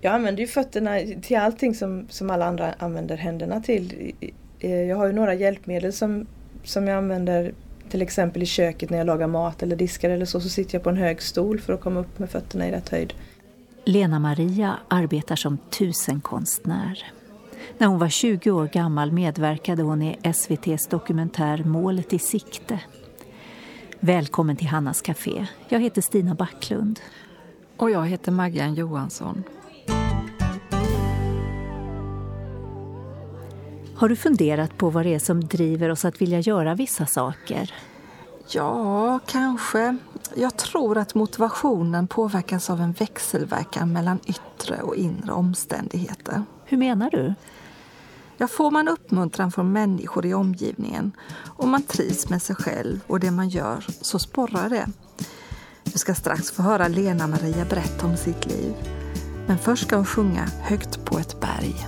Jag använder ju fötterna till allting som, som alla andra använder händerna till. Jag har ju några hjälpmedel som, som jag använder till exempel i köket när jag lagar mat eller diskar eller så, så sitter jag på en hög stol för att komma upp med fötterna i rätt höjd. Lena Maria arbetar som tusenkonstnär. När hon var 20 år gammal medverkade hon i SVTs dokumentär Målet i sikte. Välkommen till Hannas Café. Jag heter Stina Backlund. Och jag heter Maggan Johansson. Har du funderat på vad det är som driver oss att vilja göra vissa saker? Ja, kanske. Jag tror att motivationen påverkas av en växelverkan mellan yttre och inre omständigheter. Hur menar du? Ja, får man uppmuntran från människor i omgivningen och man trivs med sig själv och det man gör så sporrar det. Du ska strax få höra Lena Maria berätta om sitt liv. Men först ska hon sjunga Högt på ett berg.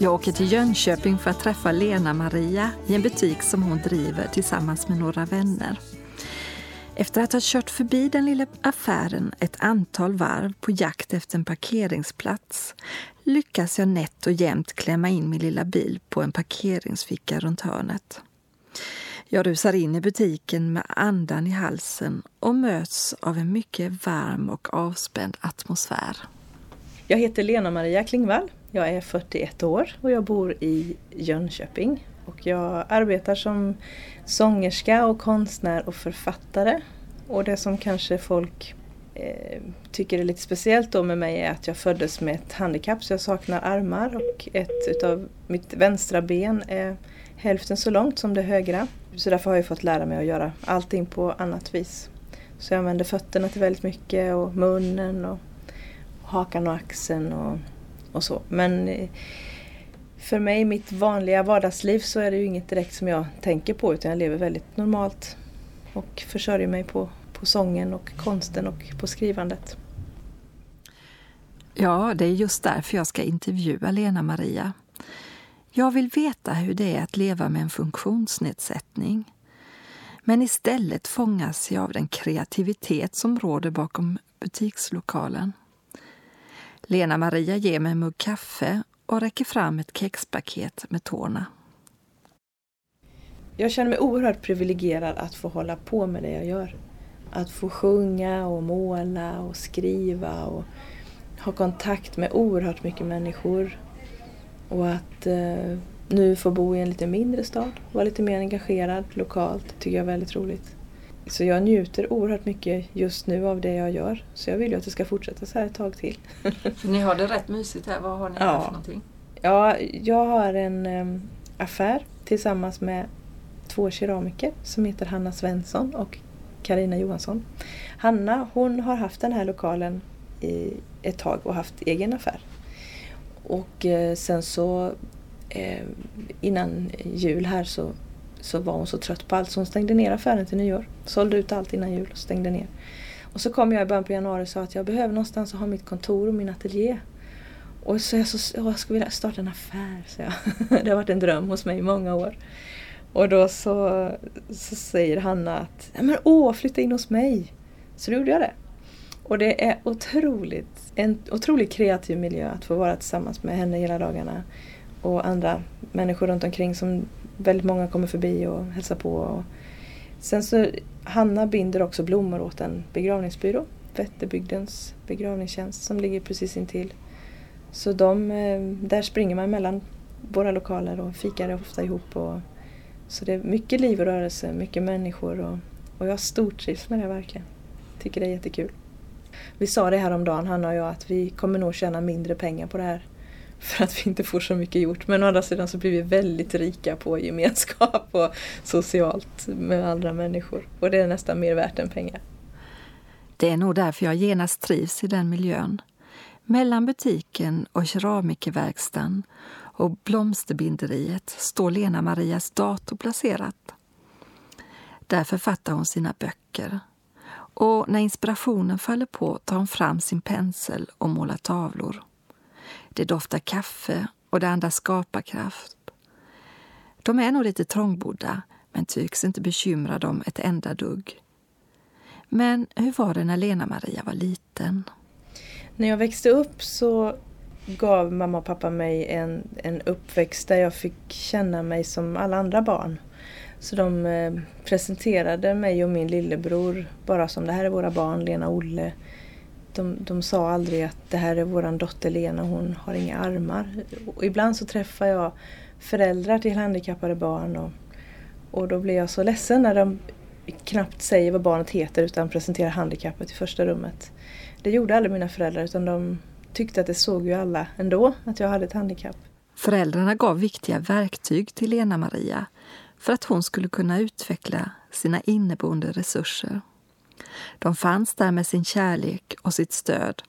Jag åker till Jönköping för att träffa Lena-Maria i en butik som hon driver tillsammans med några vänner. Efter att ha kört förbi den lilla affären ett antal varv på jakt efter en parkeringsplats lyckas jag nätt och jämnt klämma in min lilla bil på en parkeringsficka runt hörnet. Jag rusar in i butiken med andan i halsen och möts av en mycket varm och avspänd atmosfär. Jag heter Lena-Maria Klingvall jag är 41 år och jag bor i Jönköping. Och jag arbetar som sångerska och konstnär och författare. Och det som kanske folk eh, tycker är lite speciellt då med mig är att jag föddes med ett handikapp så jag saknar armar och ett utav mitt vänstra ben är hälften så långt som det högra. Så därför har jag fått lära mig att göra allting på annat vis. Så jag använder fötterna till väldigt mycket och munnen och hakan och axeln och och så. Men eh, för mig, mitt vanliga vardagsliv, så är det ju inget direkt som jag tänker på utan jag lever väldigt normalt och försörjer mig på, på sången och konsten och på skrivandet. Ja, det är just därför jag ska intervjua Lena Maria. Jag vill veta hur det är att leva med en funktionsnedsättning. Men istället fångas jag av den kreativitet som råder bakom butikslokalen. Lena Maria ger mig en mugg kaffe och räcker fram ett kexpaket med tårna. Jag känner mig oerhört privilegierad att få hålla på med det jag gör. Att få sjunga och måla och skriva och ha kontakt med oerhört mycket människor. Och att eh, nu få bo i en lite mindre stad, vara lite mer engagerad lokalt, tycker jag är väldigt roligt. Så jag njuter oerhört mycket just nu av det jag gör. Så jag vill ju att det ska fortsätta så här ett tag till. ni har det rätt mysigt här. Vad har ni ja. här för någonting? Ja, jag har en um, affär tillsammans med två keramiker som heter Hanna Svensson och Karina Johansson. Hanna hon har haft den här lokalen i ett tag och haft egen affär. Och eh, sen så eh, innan jul här så, så var hon så trött på allt så hon stängde ner affären till nyår. Sålde ut allt innan jul och stängde ner. Och så kom jag i början på januari och sa att jag behöver någonstans att ha mitt kontor och min ateljé. Och så jag, så, jag skulle vilja starta en affär, så jag. Det har varit en dröm hos mig i många år. Och då så, så säger Hanna att men åh, flytta in hos mig. Så då gjorde jag det. Och det är otroligt, en otroligt kreativ miljö att få vara tillsammans med henne hela dagarna. Och andra människor runt omkring som väldigt många kommer förbi och hälsar på. Och sen så Hanna binder också blommor åt en begravningsbyrå. Vätterbygdens begravningstjänst som ligger precis intill. Så de, eh, där springer man mellan våra lokaler och fikar ofta ihop. Och, så det är mycket liv och rörelse, mycket människor och, och jag stortrivs med det verkligen. Tycker det är jättekul. Vi sa det här om dagen Hanna och jag, att vi kommer nog tjäna mindre pengar på det här. För att vi inte får så mycket gjort. Men å andra sidan så blir vi väldigt rika på gemenskap och socialt med andra människor. Och det är nästan mer värt än pengar. Det är nog därför jag genast trivs i den miljön. Mellan butiken och keramikerverkstan och blomsterbinderiet står Lena Marias dator placerat. Där författar hon sina böcker och när inspirationen faller på tar hon fram sin pensel och målar tavlor. Det doftar kaffe och det andas skaparkraft. De är nog lite trångbodda men tycks inte bekymra dem ett enda dugg. Men hur var det när Lena-Maria var liten? När jag växte upp så gav mamma och pappa mig en, en uppväxt där jag fick känna mig som alla andra barn. Så de eh, presenterade mig och min lillebror bara som det här är våra barn, Lena och Olle. De, de sa aldrig att det här är våran dotter Lena, hon har inga armar. Och ibland så träffar jag föräldrar till handikappade barn och, och då blir jag så ledsen när de knappt säger vad barnet heter utan presenterar handikappet i första rummet. Det gjorde aldrig mina föräldrar utan de tyckte att det såg ju alla ändå att jag hade ett handikapp. Föräldrarna gav viktiga verktyg till Lena-Maria för att hon skulle kunna utveckla sina inneboende resurser. De fanns där med sin kärlek och sitt stöd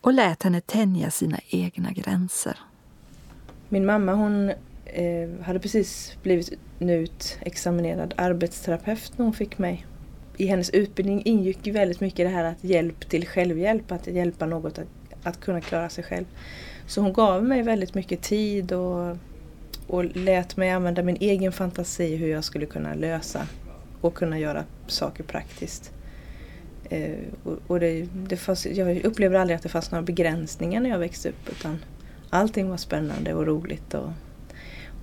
och lät henne tänja sina egna gränser. Min mamma hon eh, hade precis blivit utexaminerad arbetsterapeut när hon fick mig. I hennes utbildning ingick väldigt mycket det här att hjälp till självhjälp, att hjälpa något att, att kunna klara sig själv. Så hon gav mig väldigt mycket tid och och lät mig använda min egen fantasi hur jag skulle kunna lösa och kunna göra saker praktiskt. Eh, och, det, det fanns, jag upplever aldrig att det fanns några begränsningar när jag växte upp utan allting var spännande och roligt. Och,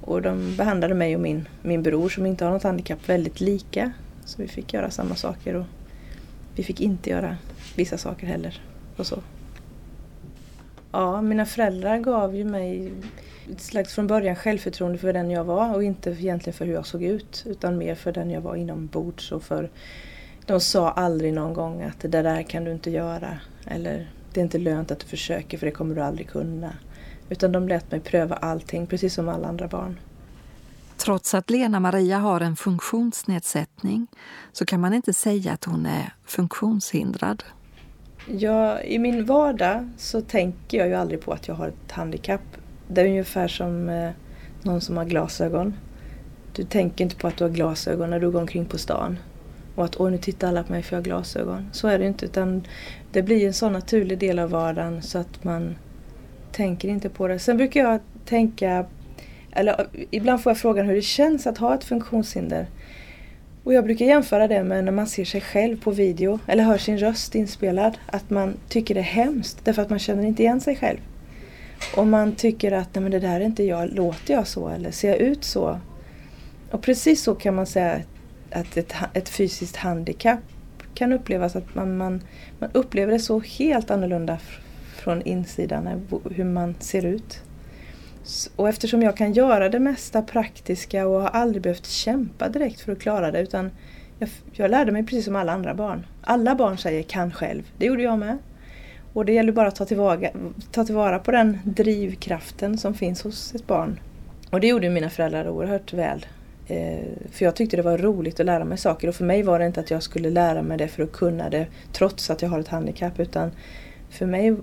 och de behandlade mig och min, min bror som inte har något handikapp väldigt lika. Så vi fick göra samma saker och vi fick inte göra vissa saker heller. Och så. Ja, mina föräldrar gav ju mig ett slags från början självförtroende för den jag var och inte egentligen för hur jag såg ut utan mer för den jag var inombords och för de sa aldrig någon gång att det där kan du inte göra eller det är inte lönt att du försöker för det kommer du aldrig kunna. Utan de lät mig pröva allting precis som alla andra barn. Trots att Lena-Maria har en funktionsnedsättning så kan man inte säga att hon är funktionshindrad. Ja, I min vardag så tänker jag ju aldrig på att jag har ett handikapp det är ungefär som eh, någon som har glasögon. Du tänker inte på att du har glasögon när du går omkring på stan. Och att oj nu tittar alla på mig för jag har glasögon. Så är det inte utan det blir en sån naturlig del av vardagen så att man tänker inte på det. Sen brukar jag tänka, eller ibland får jag frågan hur det känns att ha ett funktionshinder. Och jag brukar jämföra det med när man ser sig själv på video eller hör sin röst inspelad. Att man tycker det är hemskt därför att man känner inte igen sig själv. Och man tycker att nej men det där är inte jag, låter jag så eller ser jag ut så? Och precis så kan man säga att ett, ett fysiskt handikapp kan upplevas att man, man, man upplever det så helt annorlunda från insidan, hur man ser ut. Och eftersom jag kan göra det mesta praktiska och har aldrig behövt kämpa direkt för att klara det utan jag, jag lärde mig precis som alla andra barn. Alla barn säger kan själv, det gjorde jag med. Och det gäller bara att ta tillvara, ta tillvara på den drivkraften som finns hos ett barn. Och det gjorde mina föräldrar oerhört väl. Eh, för jag tyckte det var roligt att lära mig saker och för mig var det inte att jag skulle lära mig det för att kunna det trots att jag har ett handikapp utan för mig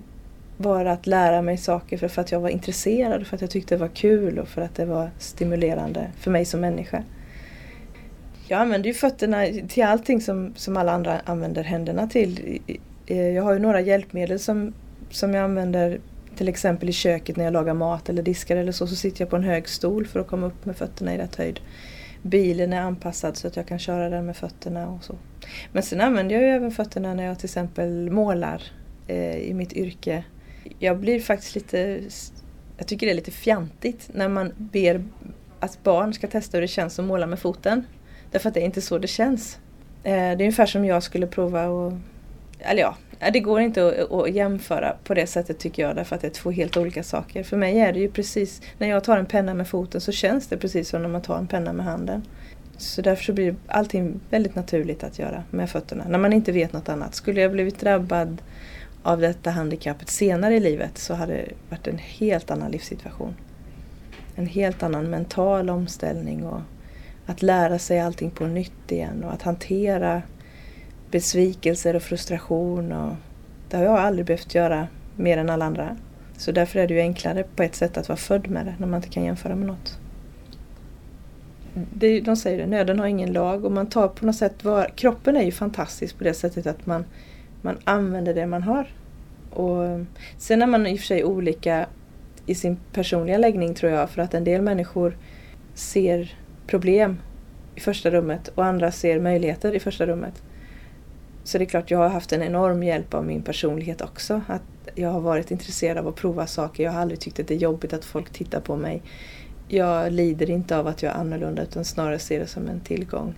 var det att lära mig saker för, för att jag var intresserad, för att jag tyckte det var kul och för att det var stimulerande för mig som människa. Jag använder ju fötterna till allting som, som alla andra använder händerna till. Eh, jag har ju några hjälpmedel som, som jag använder till exempel i köket när jag lagar mat eller diskar eller så, så sitter jag på en hög stol för att komma upp med fötterna i rätt höjd. Bilen är anpassad så att jag kan köra den med fötterna och så. Men sen använder jag ju även fötterna när jag till exempel målar eh, i mitt yrke. Jag blir faktiskt lite, jag tycker det är lite fjantigt när man ber att barn ska testa hur det känns att måla med foten. Därför att det är inte så det känns. Eh, det är ungefär som jag skulle prova och eller ja, det går inte att, att, jämföra på det sättet tycker jag därför att det är två helt olika saker. För mig är det ju precis, när jag tar en penna med foten så känns det precis som när man tar en penna med handen. Så därför så blir allting väldigt naturligt att göra med fötterna, när man inte vet något annat. Skulle jag blivit drabbad av detta handikappet senare i livet så hade det varit en helt annan livssituation. En helt annan mental omställning och att lära sig allting på nytt igen och att hantera besvikelser och frustration. Och det har jag aldrig behövt göra mer än alla andra. Så därför är det ju enklare på ett sätt att vara född med det när man inte kan jämföra med något. Det, de säger det, nöden har ingen lag och man tar på något sätt var, Kroppen är ju fantastisk på det sättet att man, man använder det man har. Och sen är man i och för sig olika i sin personliga läggning tror jag för att en del människor ser problem i första rummet och andra ser möjligheter i första rummet. Så det är klart, jag har haft en enorm hjälp av min personlighet också. Att jag har varit intresserad av att prova saker. Jag har aldrig tyckt att det är jobbigt att folk tittar på mig. Jag lider inte av att jag är annorlunda utan snarare ser det som en tillgång.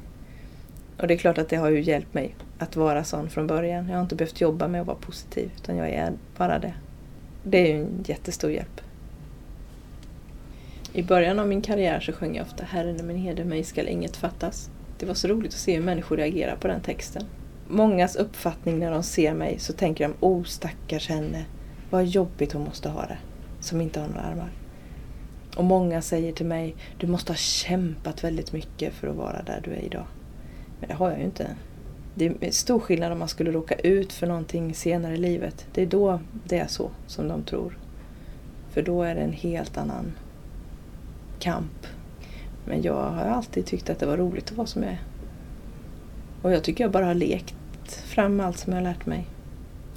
Och det är klart att det har ju hjälpt mig att vara sån från början. Jag har inte behövt jobba med att vara positiv utan jag är bara det. Det är ju en jättestor hjälp. I början av min karriär så sjöng jag ofta Herren är min herde, mig skall inget fattas. Det var så roligt att se hur människor reagerar på den texten mångas uppfattning när de ser mig så tänker de, oh stackars henne, vad jobbigt hon måste ha det, som inte har några armar. Och många säger till mig, du måste ha kämpat väldigt mycket för att vara där du är idag. Men det har jag ju inte. Det är stor skillnad om man skulle råka ut för någonting senare i livet. Det är då det är så som de tror. För då är det en helt annan kamp. Men jag har alltid tyckt att det var roligt att vara som jag är. Och jag tycker jag bara har lekt fram allt som jag har lärt mig.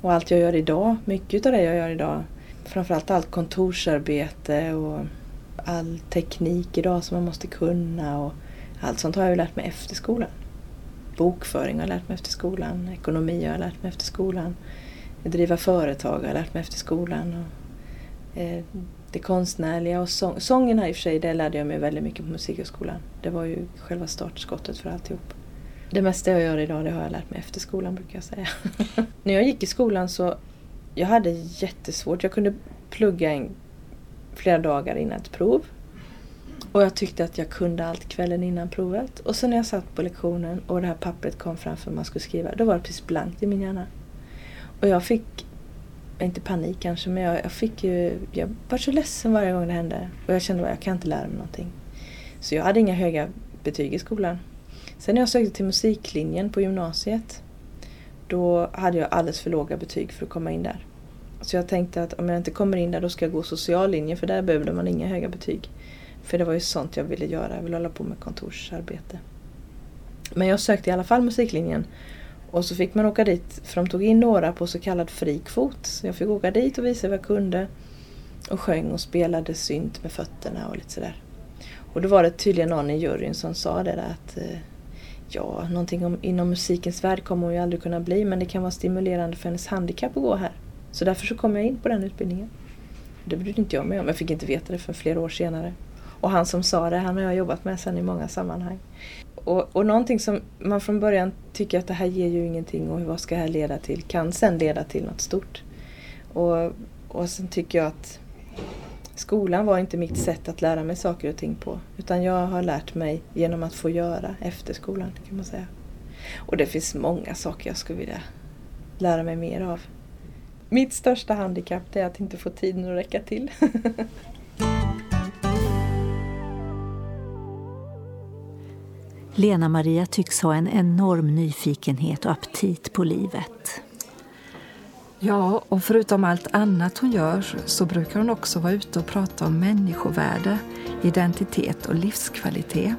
Och allt jag gör idag, mycket av det jag gör idag, framförallt allt kontorsarbete och all teknik idag som man måste kunna och allt sånt har jag ju lärt mig efter skolan. Bokföring har jag lärt mig efter skolan, ekonomi har jag lärt mig efter skolan, driva företag har jag lärt mig efter skolan. Och, eh, det konstnärliga och sång, sången här i och för sig, det lärde jag mig väldigt mycket på Musikhögskolan. Det var ju själva startskottet för alltihop. Det mesta jag gör idag det har jag lärt mig efter skolan brukar jag säga. När jag gick i skolan så jag hade jättesvårt. Jag kunde plugga en, flera dagar innan ett prov. Och jag tyckte att jag kunde allt kvällen innan provet. Och sen när jag satt på lektionen och det här pappret kom framför man skulle skriva, då var det precis blankt i min hjärna. Och jag fick, inte panik kanske, men jag, jag fick ju, jag var så ledsen varje gång det hände. Och jag kände att jag kan inte lära mig någonting. Så jag hade inga höga betyg i skolan. Sen när jag sökte till musiklinjen på gymnasiet då hade jag alldeles för låga betyg för att komma in där. Så jag tänkte att om jag inte kommer in där då ska jag gå sociallinjen för där behövde man inga höga betyg. För det var ju sånt jag ville göra, jag ville hålla på med kontorsarbete. Men jag sökte i alla fall musiklinjen och så fick man åka dit, för de tog in några på så kallad fri kvot. Så jag fick åka dit och visa vad jag kunde. Och sjöng och spelade synt med fötterna och lite sådär. Och då var det tydligen någon i juryn som sa det där att eh, ja, någonting om, inom musikens värld kommer hon ju aldrig kunna bli men det kan vara stimulerande för hennes handikapp att gå här. Så därför så kom jag in på den utbildningen. Det brydde inte jag mig om. Jag fick inte veta det för flera år senare. Och han som sa det, han har jag jobbat med sen i många sammanhang. Och, och någonting som man från början tycker att det här ger ju ingenting och vad ska det här leda till kan sen leda till något stort. Och, och sen tycker jag att skolan var inte mitt sätt att lära mig saker och ting på. Utan jag har lärt mig genom att få göra efter skolan kan man säga. Och det finns många saker jag skulle vilja lära mig mer av. Mitt största handikapp är att inte få tiden att räcka till. Lena-Maria tycks ha en enorm nyfikenhet och aptit på livet. Ja, och förutom allt annat hon gör så brukar hon också vara ute och prata om människovärde, identitet och livskvalitet.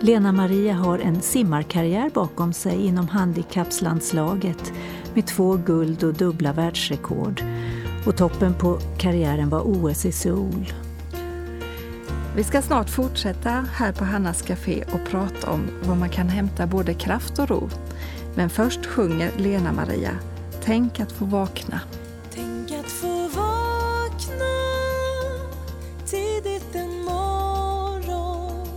Lena-Maria har en simmarkarriär bakom sig inom handikappslandslaget med två guld och dubbla världsrekord. Och toppen på karriären var OS i Seoul. Vi ska snart fortsätta här på Hannas Café och prata om var man kan hämta både kraft och ro. Men först sjunger Lena-Maria Tänk att få vakna. Tänk att få vakna tidigt en morgon.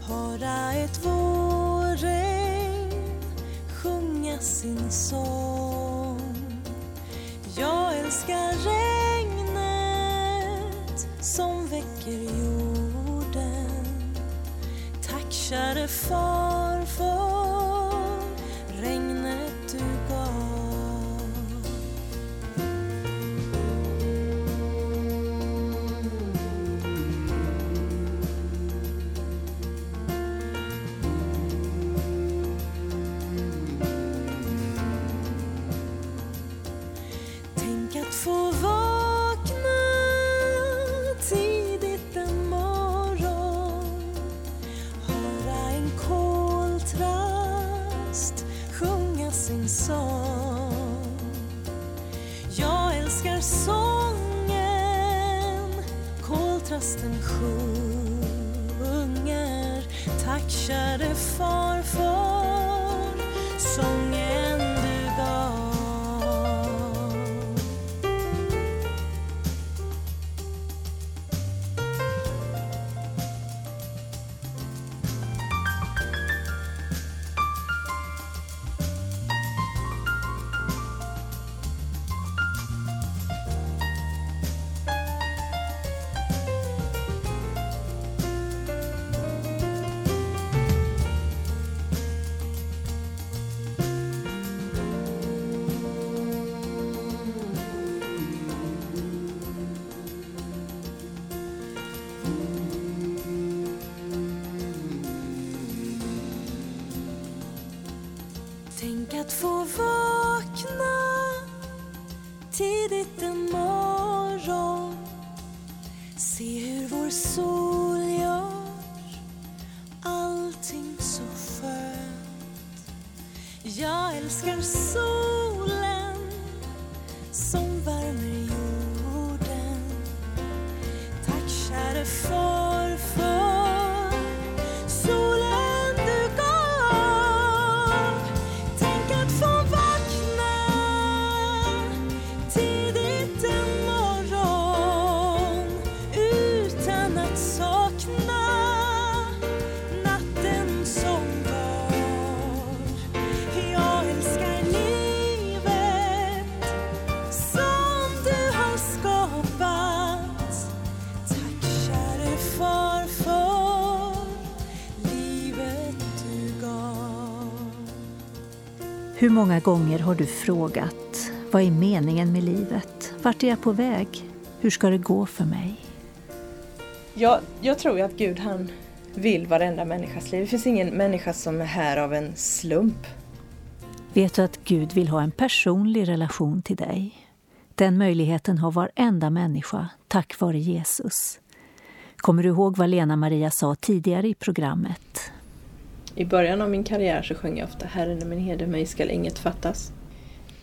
Höra ett vårregn sjunga sin sång. Jag älskar regnet som väcker jorden. Tack käre far. Älskar sången koltrasten sjunger. Tack käre far för sången. Tänk att få vakna tidigt en morgon. Se hur vår sol gör allting så skönt. Jag älskar sol. Hur många gånger har du frågat vad är meningen med livet? Vart är jag på väg? Hur ska det gå för mig? Jag, jag tror att Gud han vill varenda människas liv. Det finns ingen människa som är här av en slump. Vet du att Gud vill ha en personlig relation till dig? Den möjligheten har varenda människa tack vare Jesus. Kommer du ihåg vad Lena-Maria sa tidigare i programmet? I början av min karriär så sjöng jag ofta Herren är min herde, mig skall inget fattas.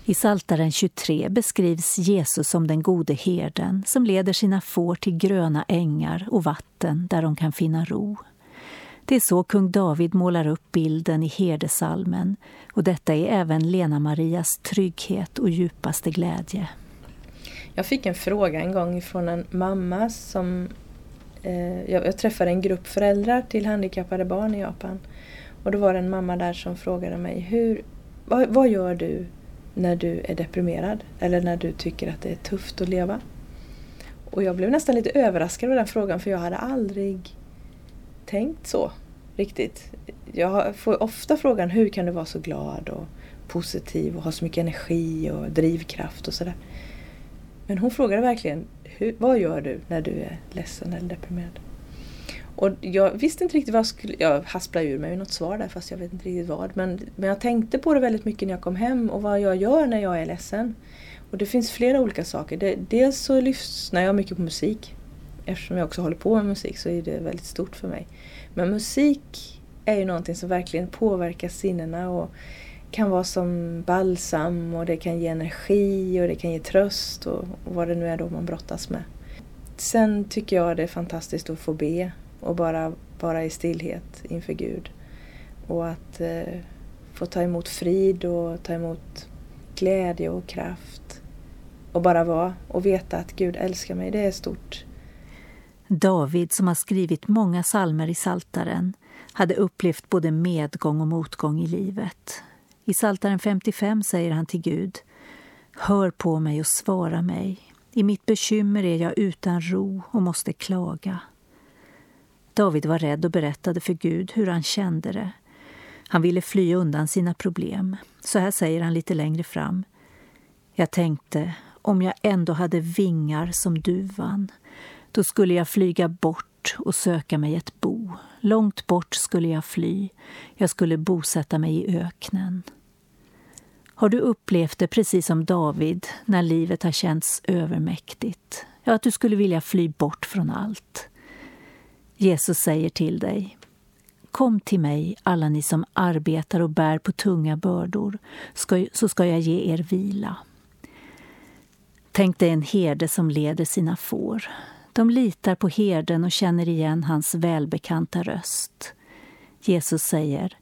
I Saltaren 23 beskrivs Jesus som den gode herden som leder sina får till gröna ängar och vatten där de kan finna ro. Det är så kung David målar upp bilden i herdesalmen och detta är även Lena-Marias trygghet och djupaste glädje. Jag fick en fråga en gång från en mamma som eh, jag, jag träffade en grupp föräldrar till handikappade barn i Japan. Och då var det en mamma där som frågade mig hur, vad, vad gör du när du är deprimerad eller när du tycker att det är tufft att leva? Och jag blev nästan lite överraskad av den frågan för jag hade aldrig tänkt så riktigt. Jag får ofta frågan hur kan du vara så glad och positiv och ha så mycket energi och drivkraft och sådär. Men hon frågade verkligen, hur, vad gör du när du är ledsen eller deprimerad? Och jag visste inte riktigt vad jag skulle... Jag hasplade ur mig något svar där fast jag vet inte riktigt vad. Men, men jag tänkte på det väldigt mycket när jag kom hem och vad jag gör när jag är ledsen. Och det finns flera olika saker. Det, dels så lyssnar jag mycket på musik. Eftersom jag också håller på med musik så är det väldigt stort för mig. Men musik är ju någonting som verkligen påverkar sinnena och kan vara som balsam och det kan ge energi och det kan ge tröst och, och vad det nu är då man brottas med. Sen tycker jag det är fantastiskt att få be och bara vara i stillhet inför Gud. Och att eh, få ta emot frid och ta emot glädje och kraft. Och bara vara och veta att Gud älskar mig, det är stort. David, som har skrivit många salmer i Saltaren, hade upplevt både medgång och motgång i livet. I Saltaren 55 säger han till Gud Hör på mig och svara mig. I mitt bekymmer är jag utan ro och måste klaga. David var rädd och berättade för Gud hur han kände det. Han ville fly undan sina problem. Så här säger han lite längre fram. Jag tänkte, om jag ändå hade vingar som duvan, då skulle jag flyga bort och söka mig ett bo. Långt bort skulle jag fly. Jag skulle bosätta mig i öknen. Har du upplevt det precis som David när livet har känts övermäktigt? Ja, att du skulle vilja fly bort från allt. Jesus säger till dig Kom till mig, alla ni som arbetar och bär på tunga bördor, så ska jag ge er vila. Tänk dig en herde som leder sina får. De litar på herden och känner igen hans välbekanta röst. Jesus säger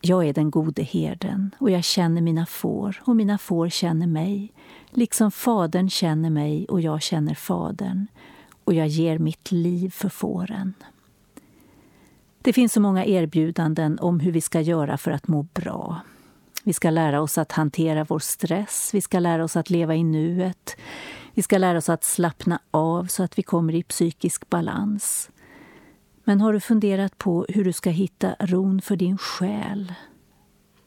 Jag är den gode herden och jag känner mina får och mina får känner mig liksom Fadern känner mig och jag känner Fadern och jag ger mitt liv för fåren. Det finns så många erbjudanden om hur vi ska göra för att må bra. Vi ska lära oss att hantera vår stress, vi ska lära oss att leva i nuet. Vi ska lära oss att slappna av så att vi kommer i psykisk balans. Men har du funderat på hur du ska hitta ron för din själ?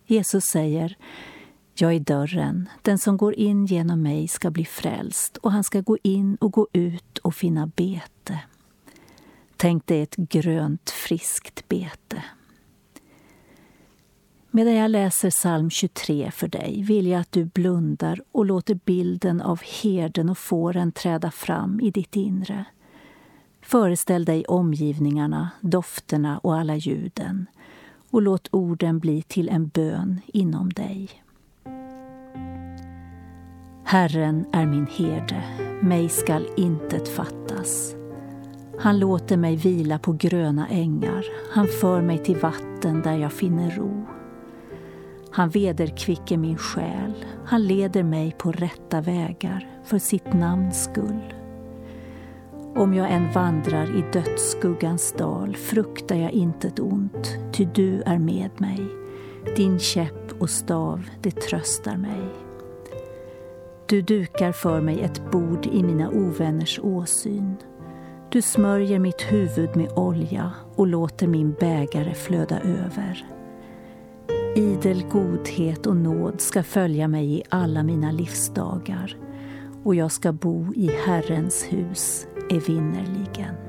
Jesus säger jag är dörren. Den som går in genom mig ska bli frälst och han ska gå in och gå ut och finna bete. Tänk dig ett grönt, friskt bete. Medan jag läser psalm 23 för dig vill jag att du blundar och låter bilden av herden och fåren träda fram i ditt inre. Föreställ dig omgivningarna, dofterna och alla ljuden och låt orden bli till en bön inom dig. Herren är min herde, mig skall intet fattas. Han låter mig vila på gröna ängar, han för mig till vatten där jag finner ro. Han vederkvicker min själ, han leder mig på rätta vägar för sitt namns skull. Om jag än vandrar i dödsskuggans dal fruktar jag intet ont, ty du är med mig. Din käpp och stav, det tröstar mig. Du dukar för mig ett bord i mina ovänners åsyn. Du smörjer mitt huvud med olja och låter min bägare flöda över. Idel godhet och nåd ska följa mig i alla mina livsdagar och jag ska bo i Herrens hus evinnerligen.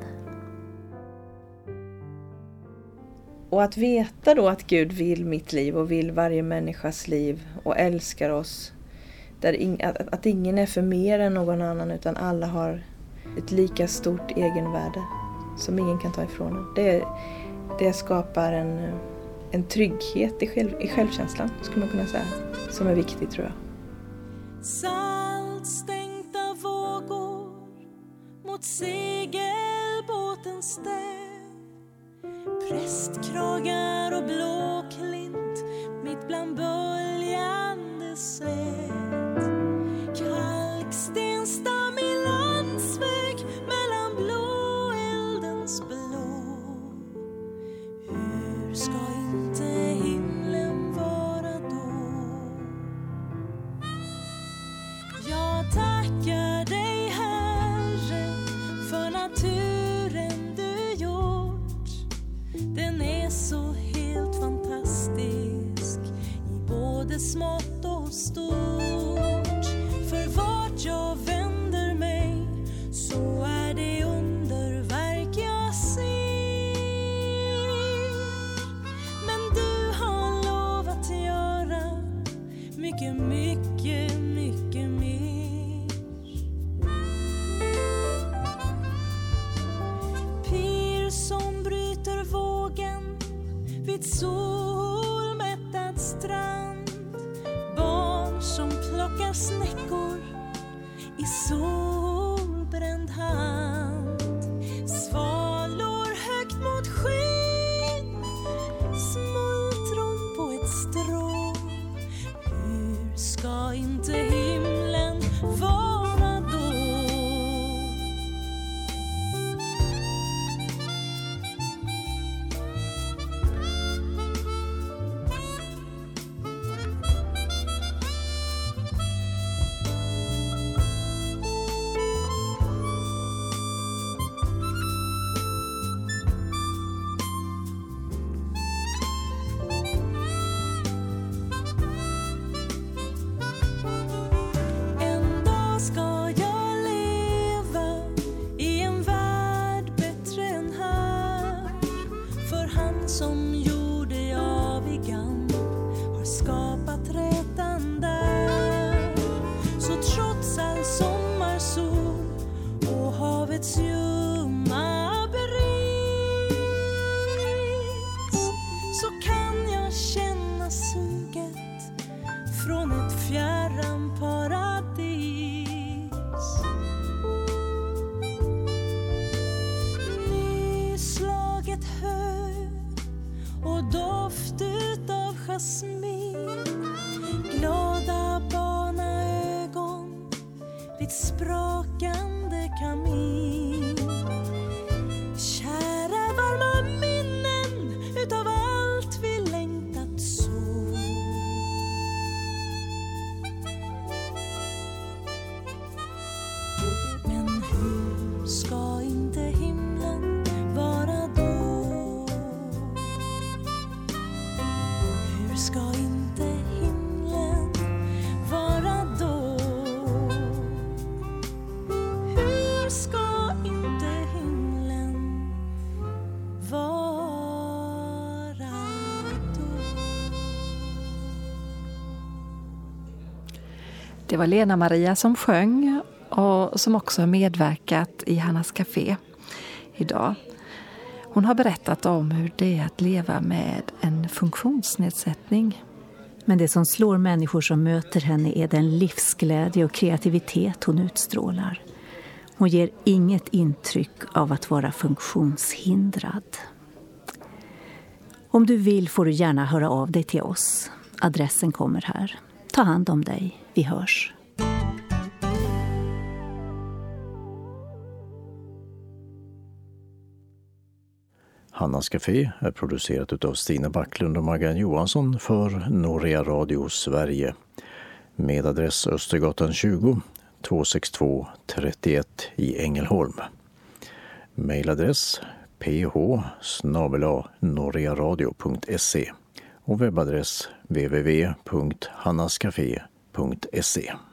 Och att veta då att Gud vill mitt liv och vill varje människas liv och älskar oss där in, att, att ingen är för mer än någon annan utan alla har ett lika stort egenvärde som ingen kan ta ifrån en. Det, det skapar en, en trygghet i, själv, i självkänslan, skulle man kunna säga, som är viktig tror jag. Utav jasmin. Det var Lena Maria som sjöng och som också har medverkat i Hannas Café idag. Hon har berättat om hur det är att leva med en funktionsnedsättning. Men det som slår människor som möter henne är den livsglädje och kreativitet hon utstrålar. Hon ger inget intryck av att vara funktionshindrad. Om du vill får du gärna höra av dig till oss. Adressen kommer här. Ta hand om dig. Vi hörs. Hannas Café är producerat av Stina Backlund och Maggan Johansson för Norea Radio Sverige med adress Östergatan 20 262 31 i Ängelholm. Mailadress ph e och webbadress www.hannascafé.se www.sverigesradio.se